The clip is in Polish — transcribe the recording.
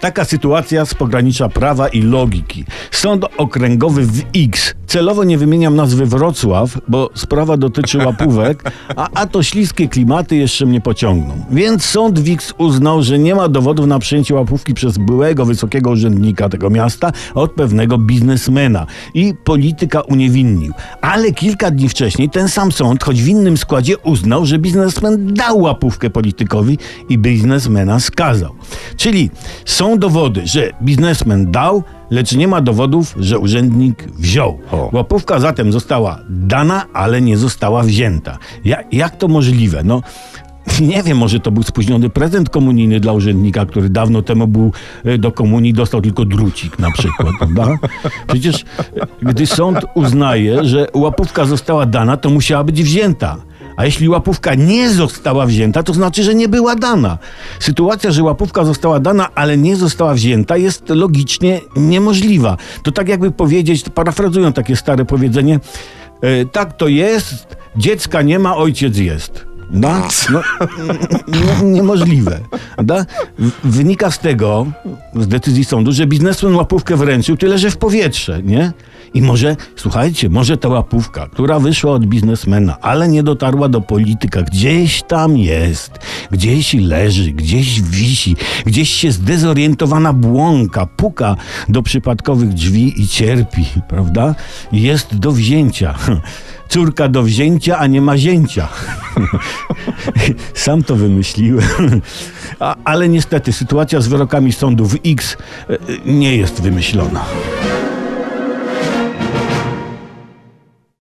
Taka sytuacja z pogranicza prawa i logiki. Sąd okręgowy w X. Celowo nie wymieniam nazwy Wrocław, bo sprawa dotyczy łapówek, a, a to śliskie klimaty jeszcze mnie pociągną. Więc sąd w X uznał, że nie ma dowodów na przyjęcie łapówki przez byłego wysokiego urzędnika tego miasta od pewnego biznesmena i polityka uniewinnił. Ale kilka dni wcześniej ten sam sąd, choć w innym składzie, uznał, że biznesmen dał łapówkę politykowi i biznesmena skazał. Czyli są dowody, że biznesmen dał, lecz nie ma dowodów, że urzędnik wziął. O. Łapówka zatem została dana, ale nie została wzięta. Ja, jak to możliwe? No. Nie wiem, może to był spóźniony prezent komunijny dla urzędnika, który dawno temu był e, do komunii, dostał tylko drucik na przykład, prawda? Przecież e, gdy sąd uznaje, że łapówka została dana, to musiała być wzięta. A jeśli łapówka nie została wzięta, to znaczy, że nie była dana. Sytuacja, że łapówka została dana, ale nie została wzięta, jest logicznie niemożliwa. To tak jakby powiedzieć, parafrazują takie stare powiedzenie, e, tak to jest, dziecka nie ma, ojciec jest. No, no, nie, niemożliwe. Da? Wynika z tego, z decyzji sądu, że biznesmen łapówkę wręczył, tyle że w powietrze, nie? I może, słuchajcie, może ta łapówka, która wyszła od biznesmena, ale nie dotarła do polityka, gdzieś tam jest, gdzieś leży, gdzieś wisi, gdzieś się zdezorientowana błąka, puka do przypadkowych drzwi i cierpi, prawda? Jest do wzięcia. Córka do wzięcia, a nie ma zięcia. Sam to wymyśliłem. A, ale niestety sytuacja z wyrokami sądu w X e, nie jest wymyślona.